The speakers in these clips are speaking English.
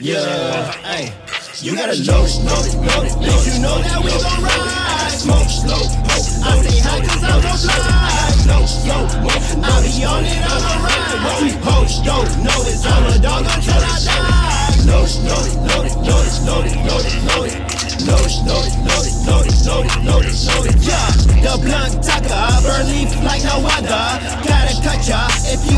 Yeah, hey. You gotta it, load it, load you know that we gon' ride. Smoke slow, I stay high cause I'm gon' fly. Slow, slow, I be on it, I'm gon' ride. What we post, don't know is I'm a dog until I die. Load it. Load it, load it, load it, load it, load it, load it, load it, yeah. The blunt tucker, burn leaf like no other.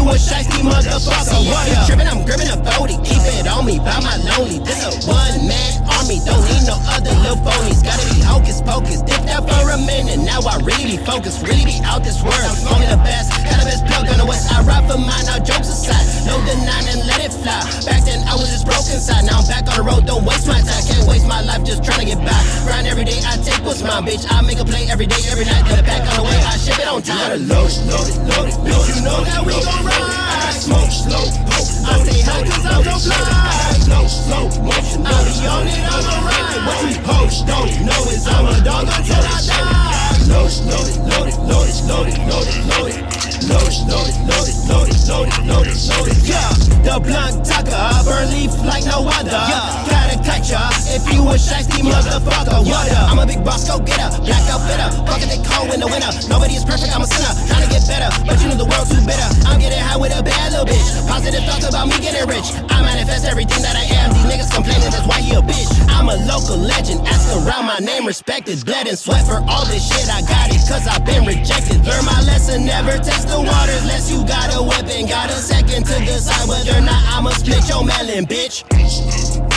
You a shiesty motherfucker. What you trippin', I'm gripping a 40. Keep it on me by my lonely. This a one man army, don't need no other little phonies. Gotta be hocus pocus. Dipped out for a minute, now I really be focused. Really be out this world. I'm smoking the best, got the best plug on the west I Ride for mine, now jokes aside. The nine and let it fly. Back then I was just broken side, now I'm back on the road. Don't waste my time, can't waste my life just trying to get by. Grind every day, I take what's mine, bitch. I make a play every day, every night. It back on the way, I ship it on time. You gotta load load it, load it, load it. You know that we gon' ride. Smoke slow, I stay high cause I'm gon' fly. Slow, slow, motion. I be on it, I'm ride. What we post, don't know is I'm a dog until I die. Load it, load it, load it, load it, load it, load it, load it. Load it, load it, load it, load it, load it, load it, load it. Yeah, the blunt tucker, burn leaf like no other. Yeah, gotta cut ya if you a shiesty motherfucker. What up? I'm a big boss, go get her. Black outfitter, fuck it, they cold in the winter. Nobody is perfect, I'm a sinner. Trying to get better, but you know the world's too bitter. Respected. Bled and sweat for all this shit. I got it, cause I've been rejected. Learn my lesson, never test the water unless you got a weapon. Got a second to decide whether or not I'ma split your melon, bitch.